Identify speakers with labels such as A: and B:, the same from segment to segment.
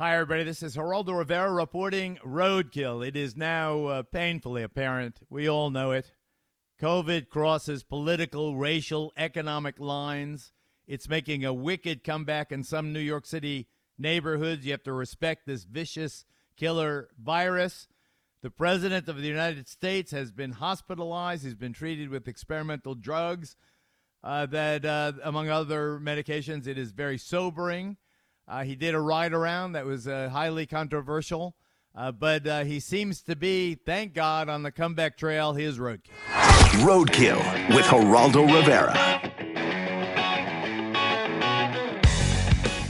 A: Hi, everybody. This is Geraldo Rivera reporting Roadkill. It is now uh, painfully apparent. We all know it. COVID crosses political, racial, economic lines. It's making a wicked comeback in some New York City neighborhoods. You have to respect this vicious killer virus. The President of the United States has been hospitalized. He's been treated with experimental drugs uh, that, uh, among other medications, it is very sobering. Uh, he did a ride around that was uh, highly controversial, uh, but uh, he seems to be, thank God, on the comeback trail. His roadkill.
B: Roadkill with Geraldo Rivera.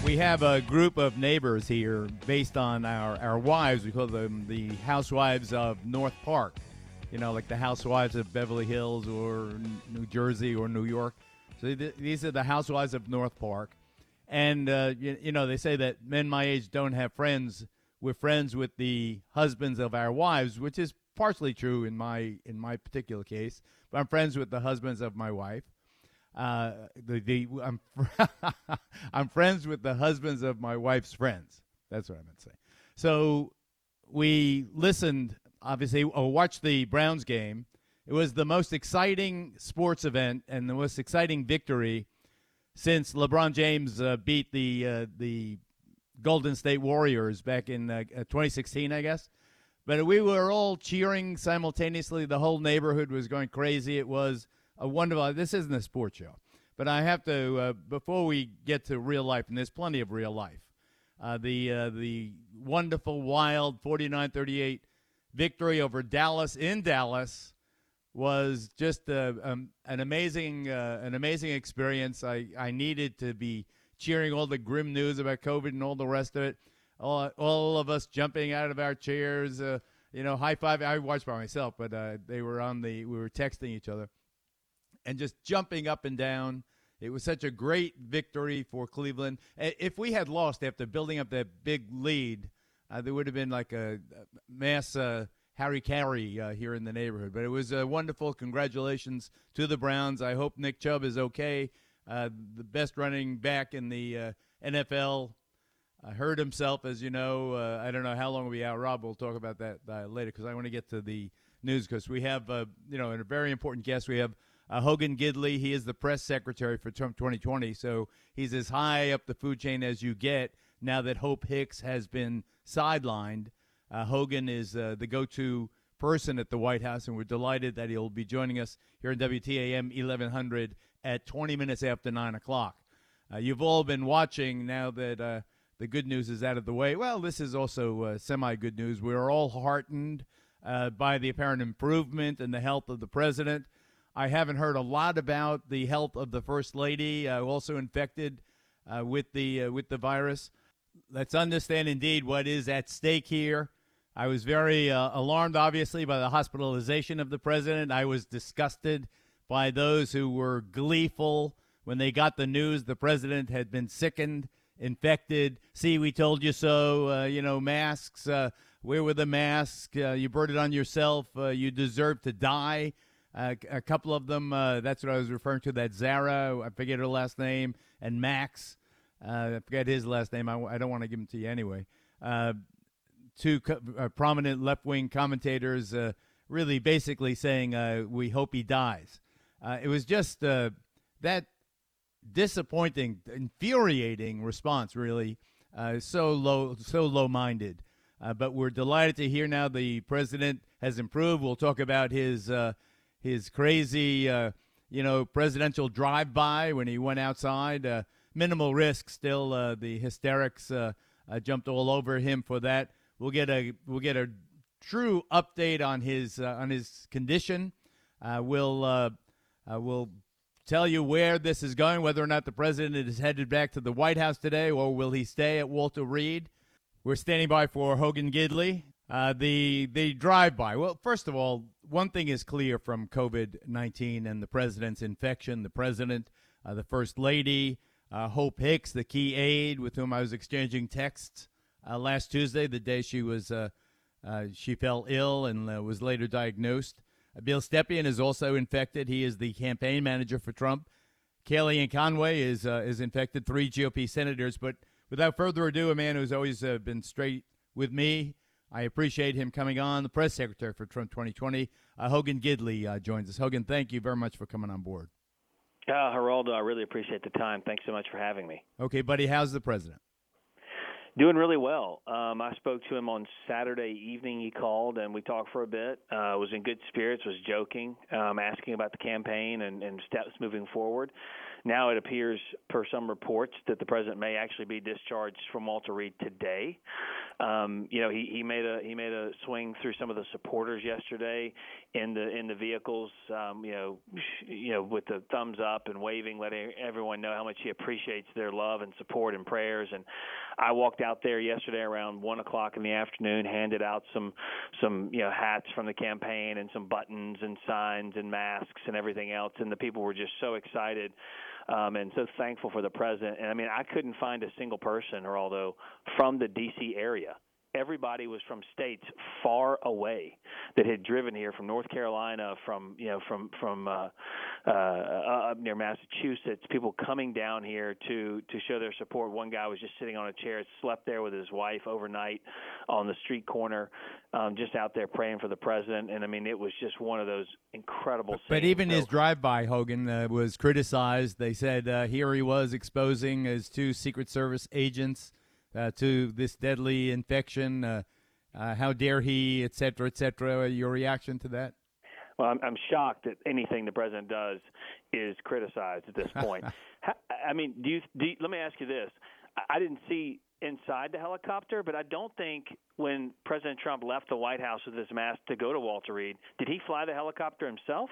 A: We have a group of neighbors here based on our, our wives. We call them the housewives of North Park. You know, like the housewives of Beverly Hills or New Jersey or New York. So th- these are the housewives of North Park. And, uh, you, you know, they say that men my age don't have friends. We're friends with the husbands of our wives, which is partially true in my in my particular case. But I'm friends with the husbands of my wife. Uh, the, the I'm I'm friends with the husbands of my wife's friends. That's what I meant to say. So we listened, obviously, or watched the Browns game. It was the most exciting sports event and the most exciting victory since LeBron James uh, beat the uh, the Golden State Warriors back in uh, 2016, I guess. But we were all cheering simultaneously. The whole neighborhood was going crazy. It was a wonderful. This isn't a sports show, but I have to uh, before we get to real life, and there's plenty of real life. Uh, the uh, the wonderful, wild 49-38 victory over Dallas in Dallas was just a, um, an amazing uh, an amazing experience. I, I needed to be cheering all the grim news about COVID and all the rest of it. All, all of us jumping out of our chairs, uh, you know, high five. I watched by myself, but uh, they were on the. We were texting each other, and just jumping up and down. It was such a great victory for Cleveland. If we had lost after building up that big lead, uh, there would have been like a mass uh, hari-kari uh, here in the neighborhood. But it was uh, wonderful. Congratulations to the Browns. I hope Nick Chubb is okay. Uh, the best running back in the uh, NFL. I hurt himself, as you know. Uh, I don't know how long we'll be out. Rob, we'll talk about that uh, later because I want to get to the news because we have, you know, a very important guest. We have Hogan Gidley. He is the press secretary for Trump 2020, so he's as high up the food chain as you get now that Hope Hicks has been sidelined. Uh, Hogan is uh, the go to person at the White House, and we're delighted that he'll be joining us here in WTAM 1100 at 20 minutes after 9 o'clock. Uh, you've all been watching now that uh, the good news is out of the way. Well, this is also uh, semi good news. We're all heartened uh, by the apparent improvement in the health of the president. I haven't heard a lot about the health of the first lady, also infected with the with the virus. Let's understand indeed what is at stake here. I was very uh, alarmed, obviously, by the hospitalization of the president. I was disgusted by those who were gleeful when they got the news the president had been sickened, infected. See, we told you so. Uh, you know, masks. Uh, where were the masks? Uh, you brought it on yourself. Uh, you deserve to die. Uh, a couple of them. that's what I was referring to. That Zara. I forget her last name. And Max. I forget his last name. I, I don't want to give him to you anyway two co- uh, prominent left wing commentators uh, really basically saying, uh, We hope he dies. Uh, it was just uh, that disappointing, infuriating response, really. Uh, so low, so low minded. but we're delighted to hear now the president has improved. We'll talk about his his crazy, you know, presidential drive by when he went outside. minimal risk, still. the hysterics jumped all over him for that. We'll get a we'll get a true update on his uh, on his condition. Uh, we'll uh, uh, we'll tell you where this is going, whether or not the president is headed back to the White House today, or will he stay at Walter Reed. We're standing by for Hogan Gidley. Uh, the the drive by. Well, first of all, one thing is clear from COVID nineteen and the president's infection. The president, uh, the first lady, Hope Hicks, the key aide with whom I was exchanging texts uh, last Tuesday, the day she was uh, uh, she fell ill and was later diagnosed. Bill Stepien is also infected. He is the campaign manager for Trump. Kellyanne Conway is is infected. Three GOP senators, but without further ado, a man who's always been straight with me I appreciate him coming on, the press secretary for Trump 2020. Uh, Hogan Gidley uh, joins us. Hogan, thank you very much for coming on board.
C: Uh, Geraldo, I really appreciate the time. Thanks so much for having me.
A: Okay, buddy, how's the president?
C: Doing really well. Um, I spoke to him on Saturday evening. He called and we talked for a bit. Uh, was in good spirits. Was joking, um, asking about the campaign and, and steps moving forward. Now it appears, per some reports, that the president may actually be discharged from Walter Reed today. Um, you know, he, he made a he made a swing through some of the supporters yesterday in the in the vehicles. Um, you know, you know, with the thumbs up and waving, letting everyone know how much he appreciates their love and support and prayers. And I walked out there yesterday around one o'clock in the afternoon, handed out some some you know hats from the campaign and some buttons and signs and masks and everything else. And the people were just so excited um, and so thankful for the president. And I mean, I couldn't find a single person, or although from the D.C. area everybody was from states far away that had driven here from North Carolina, from you know from from uh, uh, up near Massachusetts. People coming down here to to show their support. One guy was just sitting on a chair, slept there with his wife overnight on the street corner, um, just out there praying for the president. And I mean, it was just one of those incredible. But,
A: but even
C: so,
A: his drive-by, Hogan uh, was criticized. They said uh, here he was exposing his two Secret Service agents uh, to this deadly infection. Uh, uh, how dare he, et cetera, et cetera. Your reaction to that?
C: Well, I'm, I'm shocked that anything the president does is criticized at this point. I mean, do you, do you, let me ask you this. I didn't see inside the helicopter, but I don't think when President Trump left the White House with his mask to go to Walter Reed, did he fly the helicopter himself?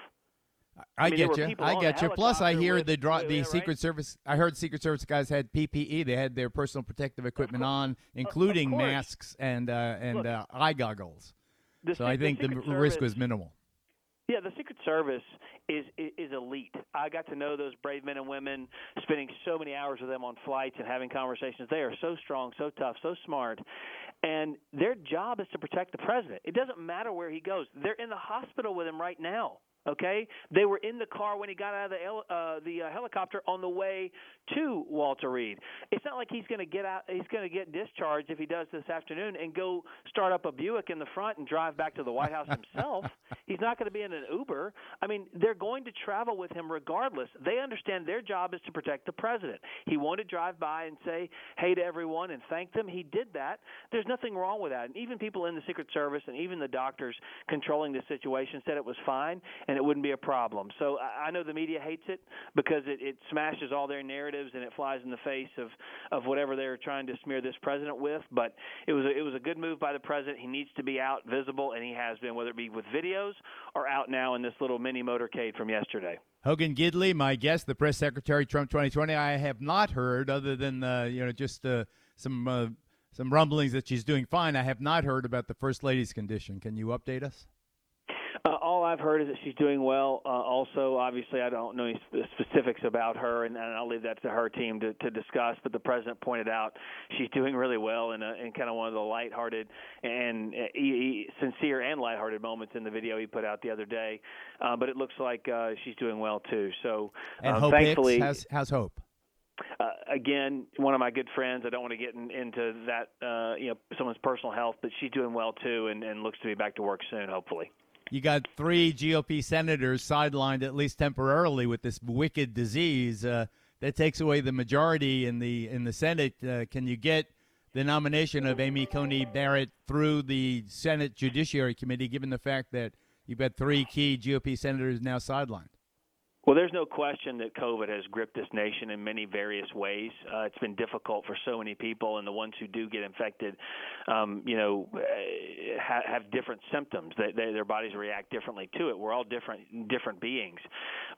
A: I, I mean, get you. I get you. Plus, I hear the draw, the
C: yeah,
A: Secret
C: right?
A: Service. I heard Secret Service guys had PPE. They had their personal protective equipment on, including masks and uh, and
C: Look,
A: uh, eye goggles.
C: The,
A: So I think the,
C: Secret
A: risk
C: Service-
A: was minimal.
C: Yeah, the Secret Service is, is is elite. I got to know those brave men and women, spending so many hours with them on flights and having conversations. They are so strong, so tough, so smart, and their job is to protect the president. It doesn't matter where he goes. They're in the hospital with him right now. Okay, they were in the car when he got out of the hel- uh, the uh, helicopter on the way to Walter Reed. It's not like he's going to get out. He's going to get discharged if he does this afternoon and go start up a Buick in the front and drive back to the White House himself. he's not going to be in an Uber. I mean, they're going to travel with him regardless. They understand their job is to protect the president. He wanted to drive by and say hey to everyone and thank them. He did that. There's nothing wrong with that. And even people in the Secret Service and even the doctors controlling the situation said it was fine and it wouldn't be a problem. So I I know the media hates it because it, it smashes all their narratives and it flies in the face of, of whatever they're trying to smear this president with. But it was a, it was a good move by the president. He needs to be out visible, and he has been, whether it be with videos or out now in this little mini motorcade from yesterday.
A: Hogan Gidley, my guest, the press secretary, Trump 2020. I have not heard, other than uh, you know just uh, some uh, some rumblings that she's doing fine. I have not heard about the first lady's condition. Can you update us?
C: I've heard is that she's doing well. Uh, also, obviously, I don't know any sp- specifics about her, and, and I'll leave that to her team to, to discuss. But the president pointed out she's doing really well in, a, in kind of one of the lighthearted and uh, e- e- sincere and lighthearted moments in the video he put out the other day. Uh, but it looks like uh, she's doing well too. So,
A: And
C: uh,
A: Hope
C: thankfully,
A: Hicks, how's, how's Hope?
C: uh, again, one of my good friends. I don't want to get in, into that, uh, you know, someone's personal health, but she's doing well too, and, and looks to be back to work soon, hopefully.
A: You got three GOP senators sidelined at least temporarily with this wicked disease uh, that takes away the majority in the in the Senate. Uh, can you get the nomination of Amy Coney Barrett through the Senate Judiciary Committee, given the fact that you've got three key GOP senators now sidelined?
C: Well, there's no question that COVID has gripped this nation in many various ways. Uh, it's been difficult for so many people, and the ones who do get infected, um, you know, ha- have different symptoms. They, they, their bodies react differently to it. We're all different, different beings,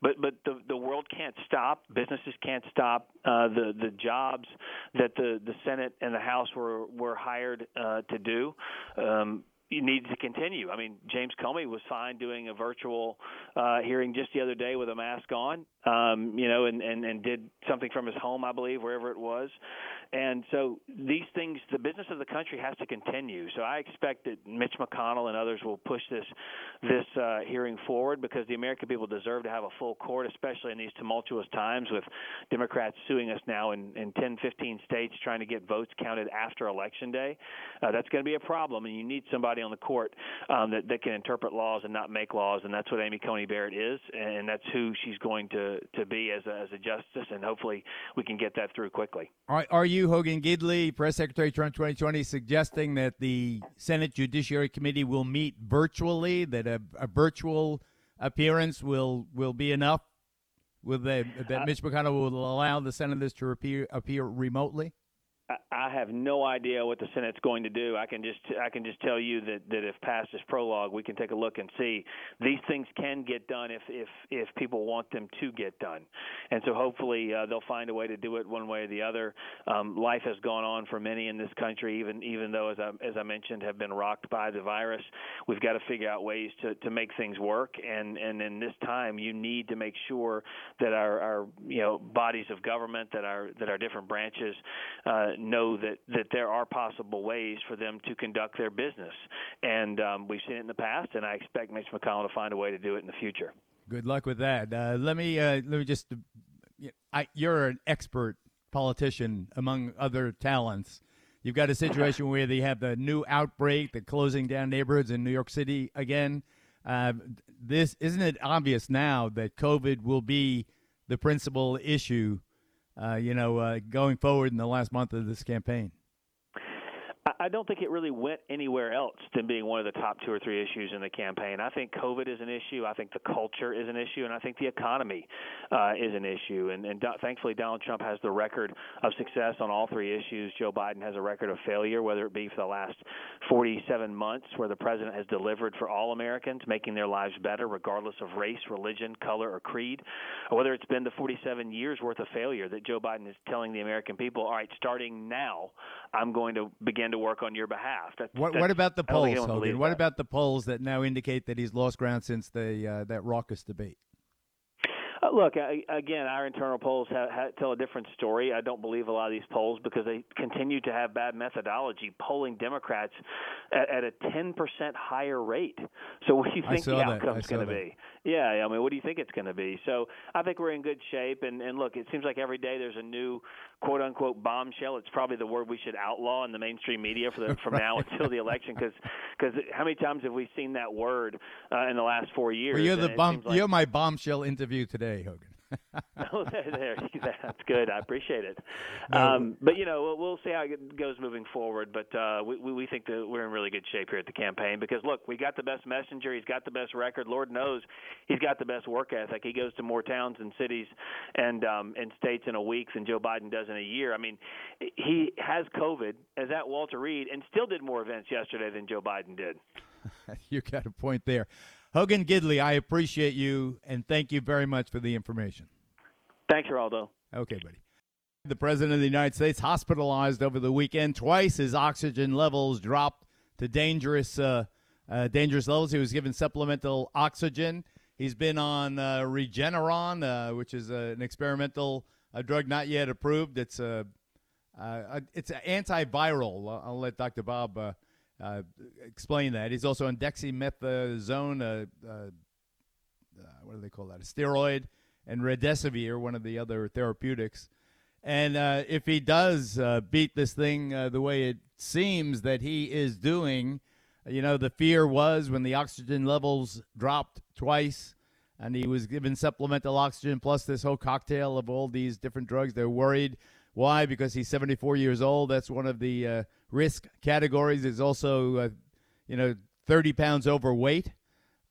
C: but but the the world can't stop. Businesses can't stop. Uh, the the jobs that the the Senate and the House were were hired uh, to do. Um, needs to continue. I mean, James Comey was fine doing a virtual uh, hearing just the other day with a mask on, um, you know, and, and, and did something from his home, I believe, wherever it was. And so these things, the business of the country has to continue. So I expect that Mitch McConnell and others will push this this uh, hearing forward because the American people deserve to have a full court, especially in these tumultuous times with Democrats suing us now in, in 10, 15 states trying to get votes counted after Election Day. Uh, that's going to be a problem, and you need somebody on the court um, that, that can interpret laws and not make laws, and that's what Amy Coney Barrett is, and that's who she's going to, to be as a, as a justice, and hopefully we can get that through quickly.
A: Are, are you, Hogan Gidley, Press Secretary Trump 2020, suggesting that the Senate Judiciary Committee will meet virtually, that a, a virtual appearance will, will be enough? With the, that uh, Mitch McConnell will allow the senators to appear, appear remotely?
C: I have no idea what the Senate's going to do. I can just I can just tell you that that if past is prologue, we can take a look and see these things can get done if if if people want them to get done, and so hopefully uh, they'll find a way to do it one way or the other. Um, life has gone on for many in this country, even even though as I as I mentioned have been rocked by the virus. We've got to figure out ways to to make things work, and and in this time you need to make sure that our our you know bodies of government that our that our different branches uh, know that that there are possible ways for them to conduct their business, and um, we've seen it in the past, and I expect Mitch McConnell to find a way to do it in the future.
A: Good luck with that. Uh, let me uh, let me just. I, you're an expert politician among other talents. You've got a situation where they have the new outbreak, the closing down neighborhoods in New York City again. Uh, this isn't it obvious now that COVID will be the principal issue uh, you know, uh, going forward in the last month of this campaign?
C: I don't think it really went anywhere else than being one of the top two or three issues in the campaign. I think COVID is an issue. I think the culture is an issue, and I think the economy uh, is an issue. And, and do- thankfully, Donald Trump has the record of success on all three issues. Joe Biden has a record of failure, whether it be for the last 47 months, where the president has delivered for all Americans, making their lives better, regardless of race, religion, color, or creed, or whether it's been the 47 years worth of failure that Joe Biden is telling the American people, all right, starting now, I'm going to begin to work on your behalf.
A: That's, what, what about the polls, Hogan? What that. about the polls that now indicate that he's lost ground since the uh, that raucous debate?
C: Uh, look, I, again, our internal polls tell a different story. I don't believe a lot of these polls because they continue to have bad methodology, polling Democrats at, at a 10% higher rate. So, what do you think the outcome's going to be? Yeah, I mean, what do you think it's going to be? So, I think we're in good shape. And, and look, it seems like every day there's a new quote unquote bombshell. It's probably the word we should outlaw in the mainstream media for the, from right. now until the election. Because because how many times have we seen that word uh, in the last four years?
A: Well, you're the bomb. Like, you're my bombshell interview today, Hogan.
C: oh, there, there, that's good. I appreciate it. Um, but you know, we'll, we'll, see how it goes moving forward. But uh, we, we think that we're in really good shape here at the campaign because look, we got the best messenger. He's got the best record. Lord knows he's got the best work ethic. He goes to more towns and cities and um, and states in a week than Joe Biden does in a year. I mean, he has COVID as at Walter Reed and still did more events yesterday than Joe Biden did.
A: you got a point there. Hogan Gidley, I appreciate you and thank you very much for the information.
C: Thanks, Geraldo.
A: Okay, buddy. The President of the United States hospitalized over the weekend. Twice his oxygen levels dropped to dangerous, uh, uh, dangerous levels. He was given supplemental oxygen. He's been on uh, Regeneron, uh, which is uh, an experimental drug not yet approved. It's a, uh, it's an antiviral. I'll let Dr. Bob uh, explain that. He's also on dexamethasone, uh, uh, uh, what do they call that? A steroid, and remdesivir, one of the other therapeutics. And if he does beat this thing the way it seems that he is doing, you know, the fear was when the oxygen levels dropped twice and he was given supplemental oxygen plus this whole cocktail of all these different drugs. They're worried. Why? Because he's 74 years old. That's one of the risk categories is also, uh, you know, 30 pounds overweight.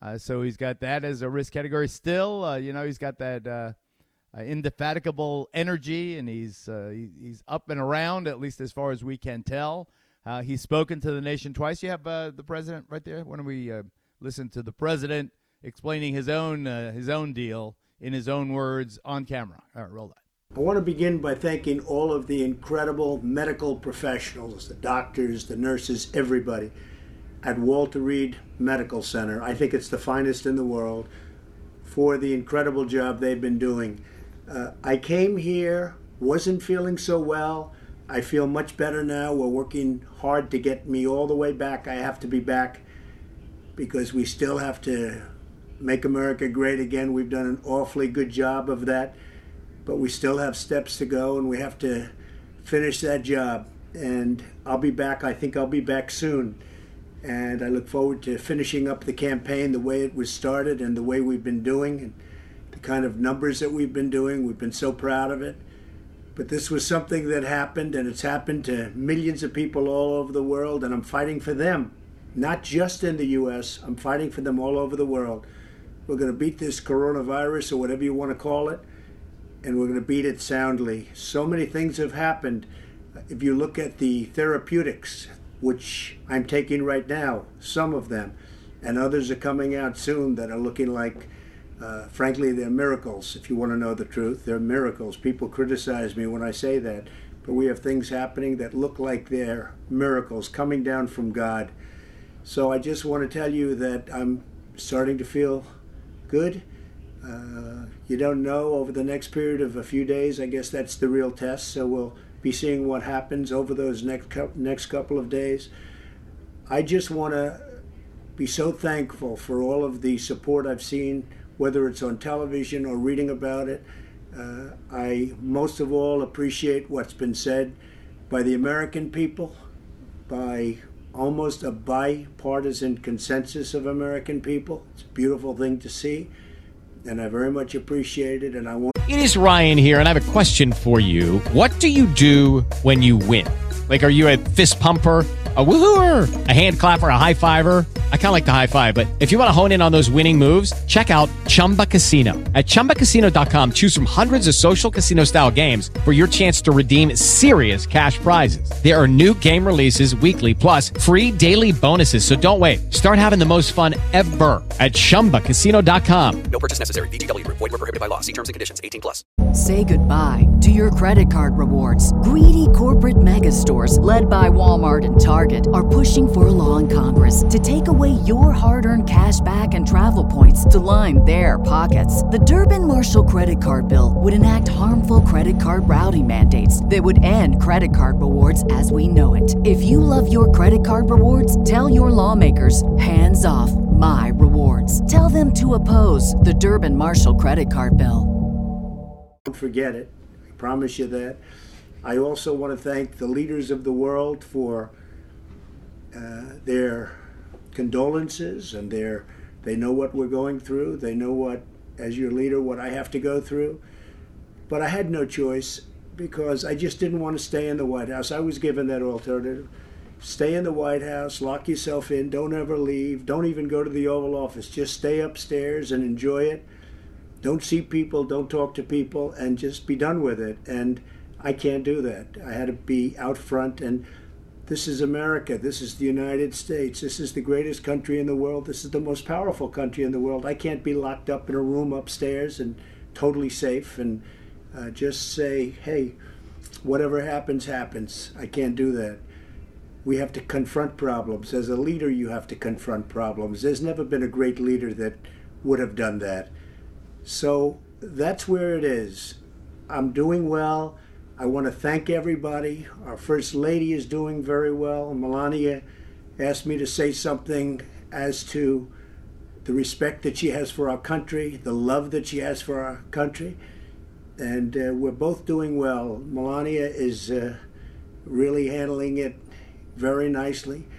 A: Uh, so he's got that as a risk category. Still, uh, you know, he's got that uh, uh indefatigable energy, and he's uh, he, he's up and around at least as far as we can tell. Uh, he's spoken to the nation twice. You have the president right there. Why don't we listen to the president explaining his own his own deal in his own words on camera? All right, roll that.
D: I want to begin by thanking all of the incredible medical professionals, the doctors, the nurses, everybody at Walter Reed Medical Center. I think it's the finest in the world for the incredible job they've been doing. Uh, I came here, wasn't feeling so well. I feel much better now. We're working hard to get me all the way back. I have to be back because we still have to make America great again. We've done an awfully good job of that, but we still have steps to go and we have to finish that job. And I'll be back. I think I'll be back soon and I look forward to finishing up the campaign the way it was started and the way we've been doing and the kind of numbers that we've been doing. We've been so proud of it. But this was something that happened, and it's happened to millions of people all over the world, and I'm fighting for them, not just in the U.S., I'm fighting for them all over the world. We're going to beat this coronavirus or whatever you want to call it, and we're going to beat it soundly. So many things have happened. If you look at the therapeutics, which I'm taking right now, some of them, and others are coming out soon that are looking like, uh, frankly, they're miracles. If you want to know the truth, they're miracles. People criticize me when I say that, but we have things happening that look like they're miracles coming down from God. So I just want to tell you that I'm starting to feel good. Uh, you don't know over the next period of a few days. I guess that's the real test. So we'll be seeing what happens over those next next couple of days. I just want to be so thankful for all of the support I've seen, whether it's on television or reading about it. Uh, I most of all appreciate what's been said by the American people, by almost a bipartisan consensus of American people. It's a beautiful thing to see, and I very much appreciate it. And I want.
E: It is Ryan here, and I have a question for you. What do you do when you win? Like, are you a fist pumper? a woohooer, a hand clapper, a high fiver. I kind of like the high five, but if you want to hone in on those winning moves, check out Chumba Casino. At ChumbaCasino.com, choose from hundreds of social casino style games for your chance to redeem serious cash prizes. There are new game releases weekly, plus free daily bonuses. So don't wait. Start having the most fun ever at ChumbaCasino.com.
F: No purchase necessary. VGW. Void were prohibited by law. See terms and conditions. 18 plus.
G: Say goodbye to your credit card rewards. Greedy corporate mega stores, led by Walmart and Target Target are pushing for a law in Congress to take away your hard earned cash back and travel points to line their pockets. The Durbin Marshall credit card bill would enact harmful credit card routing mandates that would end credit card rewards as we know it. If you love your credit card rewards, tell your lawmakers hands off my rewards. Tell them to oppose the Durbin Marshall credit card bill.
D: Don't forget it. I promise you that. I also want to thank the leaders of the world for uh, their condolences and their they know what we're going through. They know what, as your leader, what I have to go through. But I had no choice because I just didn't want to stay in the White House. I was given that alternative. Stay in the White House, lock yourself in, don't ever leave, don't even go to the Oval Office. Just stay upstairs and enjoy it. Don't see people, don't talk to people, and just be done with it. And I can't do that. I had to be out front and this is America. This is the United States. This is the greatest country in the world. This is the most powerful country in the world. I can't be locked up in a room upstairs and totally safe and uh, just say, hey, whatever happens, happens. I can't do that. We have to confront problems. As a leader, you have to confront problems. There's never been a great leader that would have done that. So that's where it is. I'm doing well. I want to thank everybody. Our First Lady is doing very well. Melania asked me to say something as to the respect that she has for our country, the love that she has for our country. And uh, we're both doing well. Melania is uh, really handling it very nicely.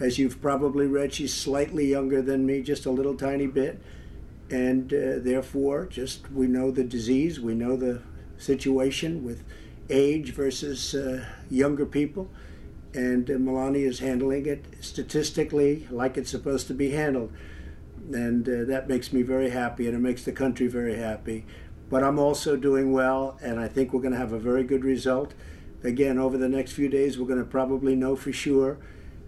D: As you've probably read, she's slightly younger than me, just a little tiny bit. And uh, therefore, just we know the disease, we know the situation with age versus uh, younger people. And uh, Melania is handling it statistically like it's supposed to be handled. and uh, that makes me very happy, and it makes the country very happy. But I'm also doing well, and I think we're going to have a very good result. Again, over the next few days, we're going to probably know for sure.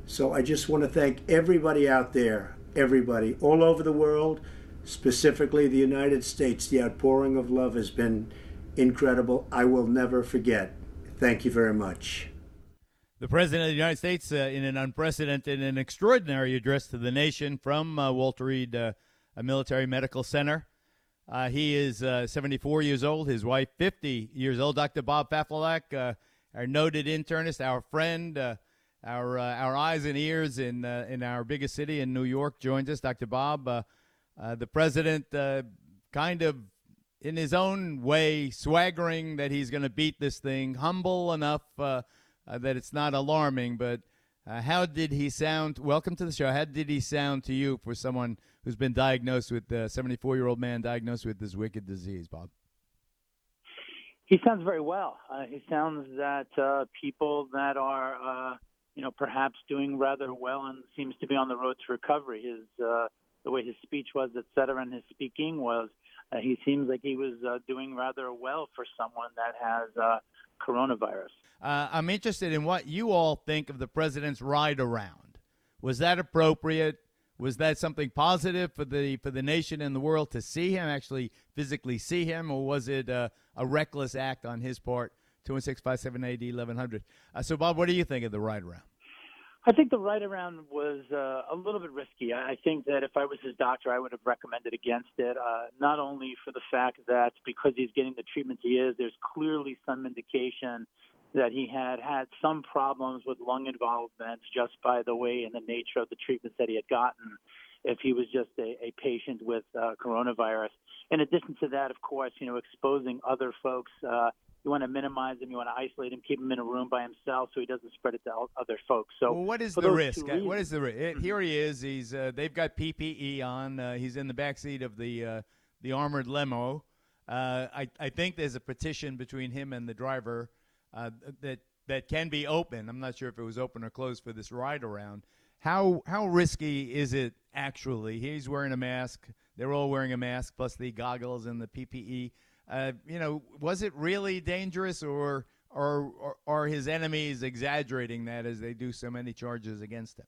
D: So I just want to thank everybody out there, everybody, all over the world, specifically the United States. The outpouring of love has been incredible. I will never forget. Thank you very much.
A: The President of the United States, uh, in an unprecedented and extraordinary address to the nation from uh, Walter Reed uh, Military Medical Center. Uh, he is uh, 74 years old, his wife 50 years old. Dr. Bob Pafalak, uh, our noted internist, our friend, our our eyes and ears in in our biggest city in New York, joins us. Dr. Bob, the president, kind of in his own way, swaggering that he's going to beat this thing, humble enough uh, that it's not alarming. But uh, how did he sound? Welcome to the show. How did he sound to you for someone who's been diagnosed with a 74 year old man diagnosed with this wicked disease, Bob?
H: He sounds very well. Uh, he sounds that uh, people that are, uh, you know, perhaps doing rather well and seems to be on the road to recovery. His uh, the way his speech was, et cetera, and his speaking was, uh, he seems like he was uh, doing rather well for someone that has uh, coronavirus.
A: Uh, I'm interested in what you all think of the president's ride around. Was that appropriate? Was that something positive for the for the nation and the world to see him actually physically see him, or was it uh, a reckless act on his part? Two one six five seven eight eleven hundred. Uh, so, Bob, what do you think of the ride around?
H: I think the right around was uh, a little bit risky. I think that if I was his doctor, I would have recommended against it. Uh, not only for the fact that because he's getting the treatment he is, there's clearly some indication that he had had some problems with lung involvement just by the way and the nature of the treatments that he had gotten. If he was just a, a patient with uh, coronavirus. In addition to that, of course, you know, exposing other folks. Uh, you want to minimize him. You want to isolate him, keep him in a room by himself so he doesn't spread it to other folks. So,
A: well, what is the risk? Uh, what is the risk? Mm-hmm. Here he is. He's uh, they've got PPE on. Uh, he's in the back seat of the uh, the armored limo. Uh, I I think there's a petition between him and the driver uh, that that can be open. I'm not sure if it was open or closed for this ride around. How how risky is it actually? He's wearing a mask. They're all wearing a mask plus the goggles and the PPE. Uh, you know, was it really dangerous, or, or, or are his enemies exaggerating that as they do so many charges against him?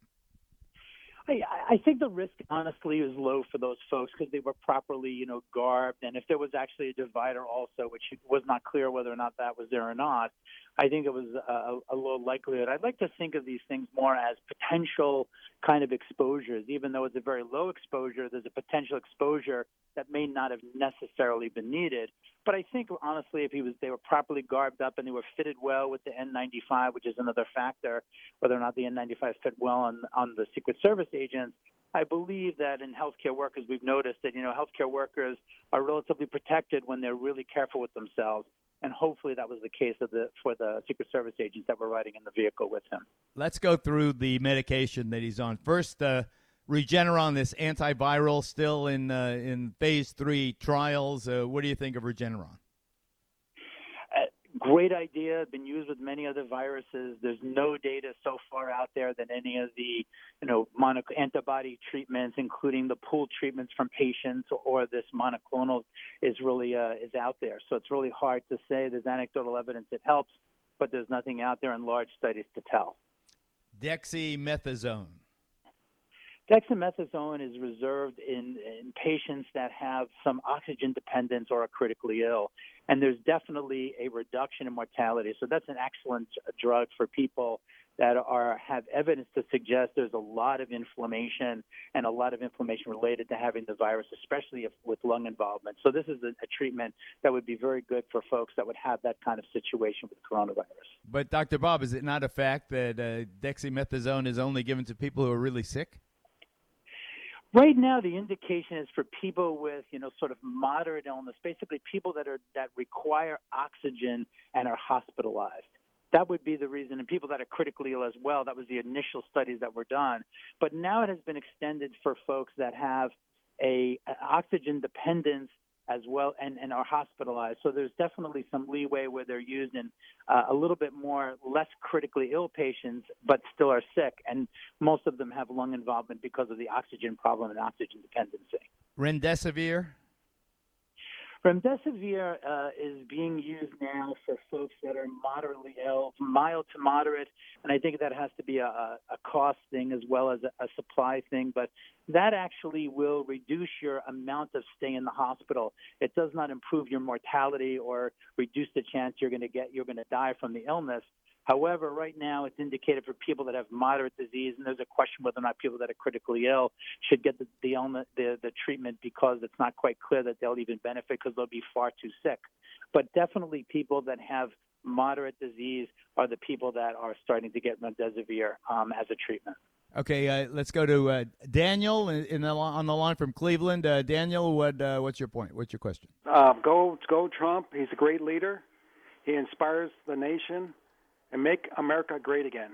H: I, I think the risk, honestly, is low for those folks because they were properly, you know, garbed. And if there was actually a divider, also, which was not clear whether or not that was there or not, I think it was a, a low likelihood. I'd like to think of these things more as potential kind of exposures. Even though it's a very low exposure, there's a potential exposure that may not have necessarily been needed. But I think honestly, if he was, they were properly garbed up and they were fitted well with the N95, which is another factor, whether or not the N95 fit well on on the Secret Service agents. I believe that in healthcare workers, we've noticed that you know healthcare workers are relatively protected when they're really careful with themselves and hopefully that was the case the for the Secret Service agents that were riding in the vehicle with him.
A: Let's go through the medication that he's on. First, uh, Regeneron, this antiviral, still in uh, in phase three trials. Uh, what do you think of Regeneron?
H: Great idea, been used with many other viruses. There's no data so far out there that any of the, you know, mono- antibody treatments, including the pooled treatments from patients or this monoclonal, is really uh, is out there. So it's really hard to say. There's anecdotal evidence it helps, but there's nothing out there in large studies to tell.
A: Dexamethasone.
H: Dexamethasone is reserved in, in patients that have some oxygen dependence or are critically ill. And there's definitely a reduction in mortality. So that's an excellent drug for people that are have evidence to suggest there's a lot of inflammation and a lot of inflammation related to having the virus, especially if, with lung involvement. So this is a, a, treatment that would be very good for folks that would have that kind of situation with coronavirus.
A: But Dr. Bob, is it not a fact that uh, dexamethasone is only given to people who are really sick?
H: Right now, the indication is for people with, you know, sort of moderate illness, basically people that are that require oxygen and are hospitalized. That would be the reason, and people that are critically ill as well. That was the initial studies that were done, but now it has been extended for folks that have a, a oxygen dependence as well and, and are hospitalized. So there's definitely some leeway where they're used in uh, a little bit more less critically ill patients, but still are sick. And most of them have lung involvement because of the oxygen problem and oxygen dependency.
A: Remdesivir.
H: Remdesivir uh, is being used now for folks that are moderately ill, mild to moderate, and I think that has to be a, a cost thing as well as a, a supply thing. But that actually will reduce your amount of stay in the hospital. It does not improve your mortality or reduce the chance you're going to get you're going to die from the illness. However, right now it's indicated for people that have moderate disease, and there's a question whether or not people that are critically ill should get the the, illness, the, the treatment because it's not quite clear that they'll even benefit because they'll be far too sick. But definitely, people that have moderate disease are the people that are starting to get remdesivir um, as a treatment.
A: Okay, uh, let's go to uh, Daniel in, in the, on the line from Cleveland. Uh, Daniel, what uh, what's your point? What's your question?
I: Uh, go go Trump. He's a great leader. He inspires the nation and make America great again.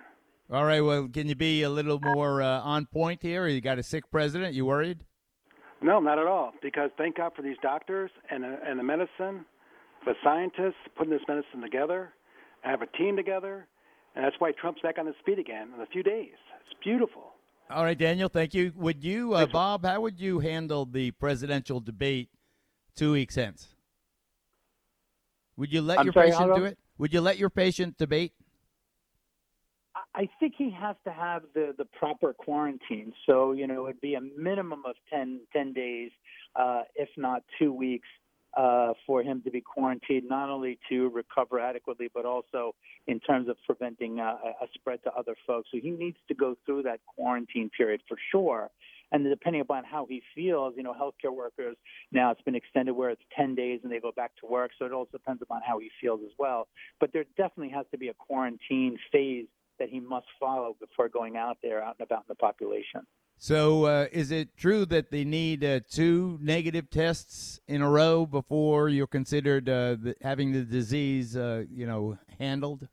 A: All right. Well, can you be a little more uh, on point here? You got a sick president. You worried?
I: No, not at all. Because thank God for these doctors and uh, and the medicine, the scientists putting this medicine together, and have a team together, and that's why Trump's back on his feet again in a few days. It's beautiful.
A: All right, Daniel. Thank you. Would you, uh, Bob? How would you handle the presidential debate two weeks hence? Would you let
H: I'm
A: your
H: sorry,
A: patient do it? Would you let your patient debate?
H: I think he has to have the, the proper quarantine. So, you know, it'd be a minimum of 10, 10 days, uh, if not two weeks, uh, for him to be quarantined, not only to recover adequately, but also in terms of preventing uh, a spread to other folks. So he needs to go through that quarantine period for sure. And depending upon how he feels, you know, healthcare workers now it's been extended where it's 10 days and they go back to work. So it also depends upon how he feels as well. But there definitely has to be a quarantine phase that he must follow before going out there, out and about in the population.
A: So, uh, is it true that they need uh, two negative tests in a row before you're considered uh, the, having the disease, uh, you know, handled?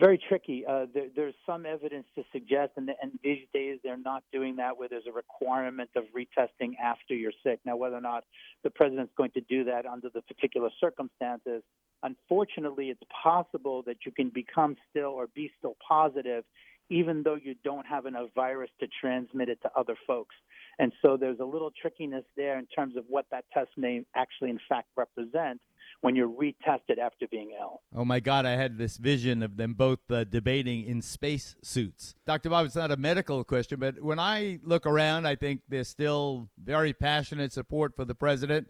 H: Very tricky. Uh, there, there's some evidence to suggest, and, and these days they're not doing that where there's a requirement of retesting after you're sick. Now, whether or not the president's going to do that under the particular circumstances, unfortunately, it's possible that you can become still or be still positive even though you don't have enough virus to transmit it to other folks. And so there's a little trickiness there in terms of what that test may actually, in fact, represent when you're retested after being ill.
A: Oh my God, I had this vision of them both uh, debating in space suits. Dr. Bob, it's not a medical question, but when I look around, I think there's still very passionate support for the president.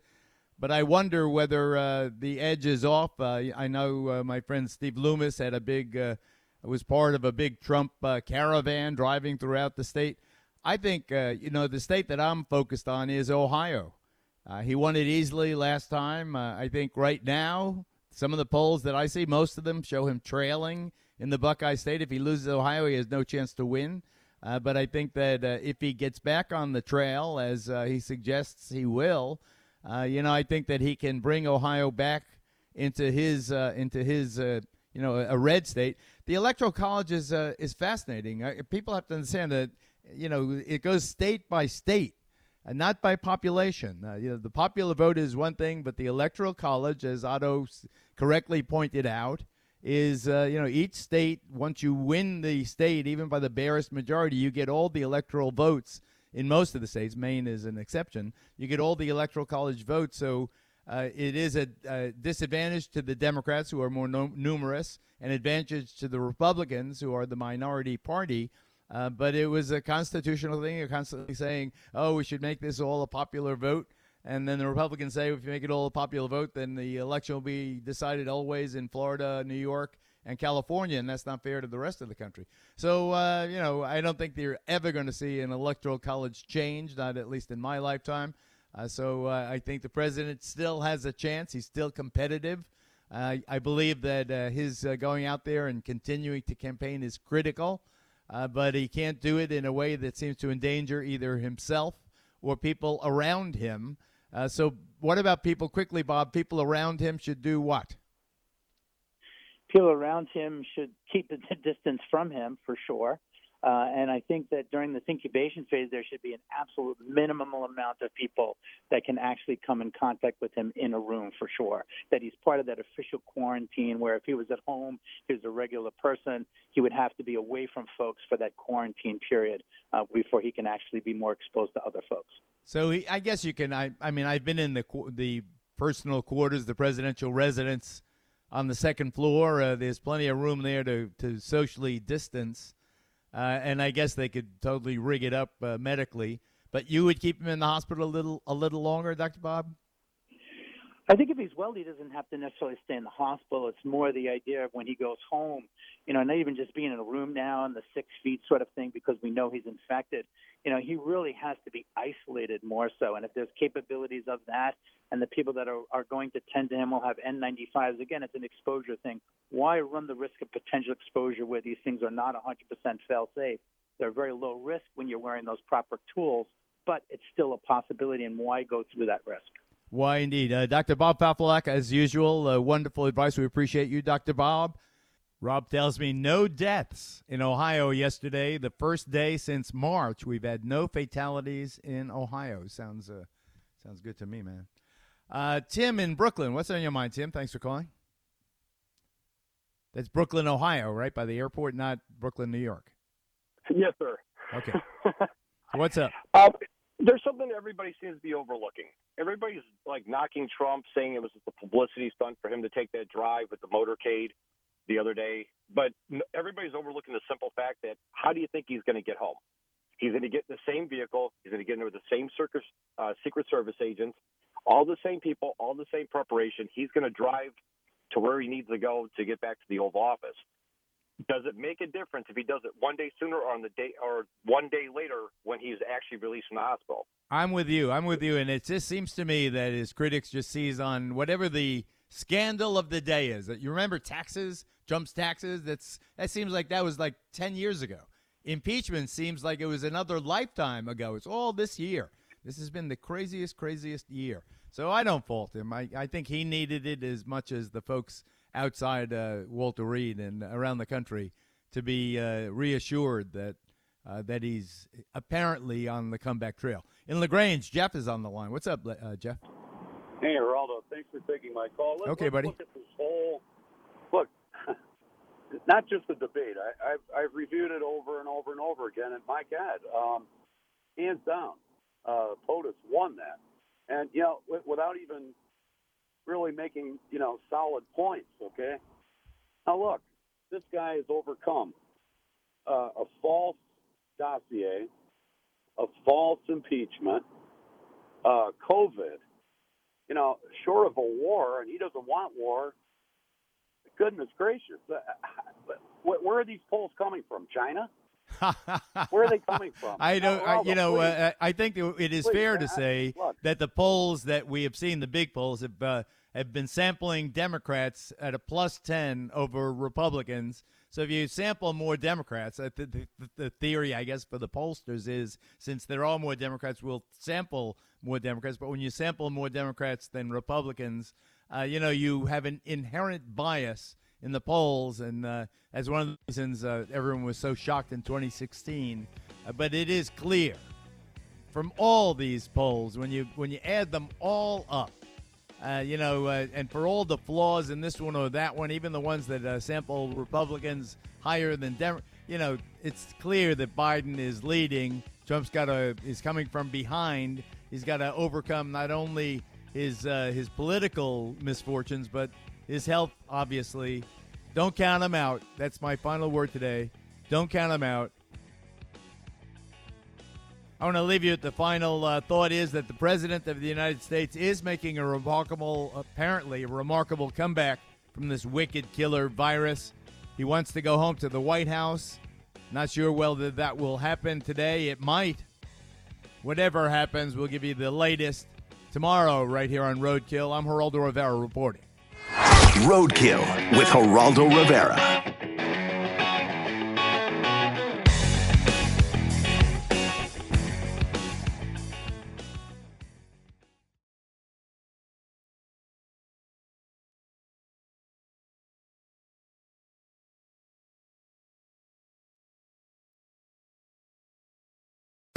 A: But I wonder whether uh, the edge is off. Uh, I know uh, my friend Steve Loomis had a big, uh, was part of a big Trump uh, caravan driving throughout the state. I think, you know, the state that I'm focused on is Ohio. Uh, he won it easily last time. Uh, I think right now, some of the polls that I see, most of them show him trailing in the Buckeye State. If he loses Ohio, he has no chance to win. Uh, but I think that uh, if he gets back on the trail, as uh, he suggests he will, uh, you know, I think that he can bring Ohio back into his into his you know a red state. The electoral college is is fascinating. People have to understand that you know it goes state by state and not by population. Uh, you know, the popular vote is one thing, but the electoral college, as Otto correctly pointed out, is uh, you know each state. Once you win the state, even by the barest majority, you get all the electoral votes in most of the states. Maine is an exception. You get all the electoral college votes, so. Uh, it is a, a disadvantage to the Democrats, who are more no- numerous, and advantage to the Republicans, who are the minority party. Uh, but it was a constitutional thing. You're constantly saying, "Oh, we should make this all a popular vote," and then the Republicans say, "If you make it all a popular vote, then the election will be decided always in Florida, New York, and California, and that's not fair to the rest of the country." So, uh, you know, I don't think they're ever going to see an electoral college change, not at least in my lifetime. Uh, so, uh, I think the president still has a chance. He's still competitive. Uh, I believe that uh, his going out there and continuing to campaign is critical uh, but he can't do it in a way that seems to endanger either himself or people around him. Uh, so, what about people quickly, Bob? People around him should do what?
H: People around him should keep a distance from him for sure. Uh, and I think that during this incubation phase, there should be an absolute minimum amount of people that can actually come in contact with him in a room for sure. That he's part of that official quarantine where if he was at home, he was a regular person, he would have to be away from folks for that quarantine period uh, before he can actually be more exposed to other folks.
A: So he, I guess you can. I, I mean, I've been in the the personal quarters, the presidential residence on the second floor. Uh, there's plenty of room there to to socially distance, uh, and I guess they could totally rig it up uh, medically. But you would keep him in the hospital a little a little longer, Doctor Bob.
H: I think if he's well, he doesn't have to necessarily stay in the hospital. It's more the idea of when he goes home, you know, not even just being in a room now and the six feet sort of thing because we know he's infected. You know, he really has to be isolated more so. And if there's capabilities of that and the people that are, are going to tend to him will have N95s, again, it's an exposure thing. Why run the risk of potential exposure where these things are not 100% fail safe? They're very low risk when you're wearing those proper tools, but it's still a possibility, and why go through that risk?
A: Why indeed. Uh, Dr. Bob Papalak, as usual, uh, wonderful advice. We appreciate you, Dr. Bob. Rob tells me no deaths in Ohio yesterday. The first day since March, we've had no fatalities in Ohio. Sounds uh, sounds good to me, man. Uh, Tim in Brooklyn, what's on your mind, Tim? Thanks for calling. That's Brooklyn, Ohio, right by the airport, not Brooklyn, New York.
J: Yes, sir.
A: Okay. what's up?
J: Um, there's something everybody seems to be overlooking. Everybody's like knocking Trump, saying it was just a publicity stunt for him to take that drive with the motorcade the other day. But everybody's overlooking the simple fact that how do you think he's going to get home? He's going to get in the same vehicle. He's going to get in with the same circus, uh, Secret Service agents, all the same people, all the same preparation. He's going to drive to where he needs to go to get back to the Oval Office. Does it make a difference if he does it one day sooner or on the day or one day later when he's actually released from the hospital?
A: I'm with you. I'm with you, and it just seems to me that his critics just seize on whatever the scandal of the day is. You remember taxes, Trump's taxes. That's that seems like that was like ten years ago. Impeachment seems like it was another lifetime ago. It's all this year. This has been the craziest, craziest year. So I don't fault him. I, I think he needed it as much as the folks outside uh, Walter Reed and around the country to be uh, reassured that uh, that he's apparently on the comeback trail. In Lagrange, Jeff is on the line. What's up, uh, Jeff?
K: Hey, Geraldo. Thanks for taking my call. Let's,
A: okay,
K: let's
A: buddy.
K: Look at this whole. Not just the debate. I, I've, I've reviewed it over and over and over again, and my God, um, hands down, uh, POTUS won that. And you know, w- without even really making you know solid points. Okay. Now look, this guy has overcome uh, a false dossier, a false impeachment, uh, COVID. You know, short of a war, and he doesn't want war. Goodness gracious, uh, where are these polls coming from? China? Where are they coming from?
A: I I, you know, uh, I think it is
K: please,
A: fair
K: I-
A: to say
K: look.
A: that the polls that we have seen, the big polls, have uh, have been sampling Democrats at a plus ten over Republicans. So if you sample more Democrats, uh, the, the, the theory, I guess, for the pollsters is since there are more Democrats, we'll sample more Democrats. But when you sample more Democrats than Republicans, uh, you know, you have an inherent bias in the polls, and uh, as one of the reasons uh, everyone was so shocked in 2016. Uh, but it is clear from all these polls when you when you add them all up, uh, you know, uh, and for all the flaws in this one or that one, even the ones that sample Republicans higher than Dem, you know, it's clear that Biden is leading. Trump's got to is coming from behind. He's got to overcome not only his uh, his political misfortunes, but his health. Obviously, don't count him out. That's my final word today. Don't count him out. I want to leave you with the final uh, thought is that the president of the United States is making a remarkable, apparently, a remarkable comeback from this wicked killer virus. He wants to go home to the White House. Not sure whether that will happen today. It might. Whatever happens, we'll give you the latest tomorrow right here on Roadkill. I'm Geraldo Rivera reporting.
B: Roadkill with Geraldo Rivera.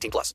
F: 18 plus.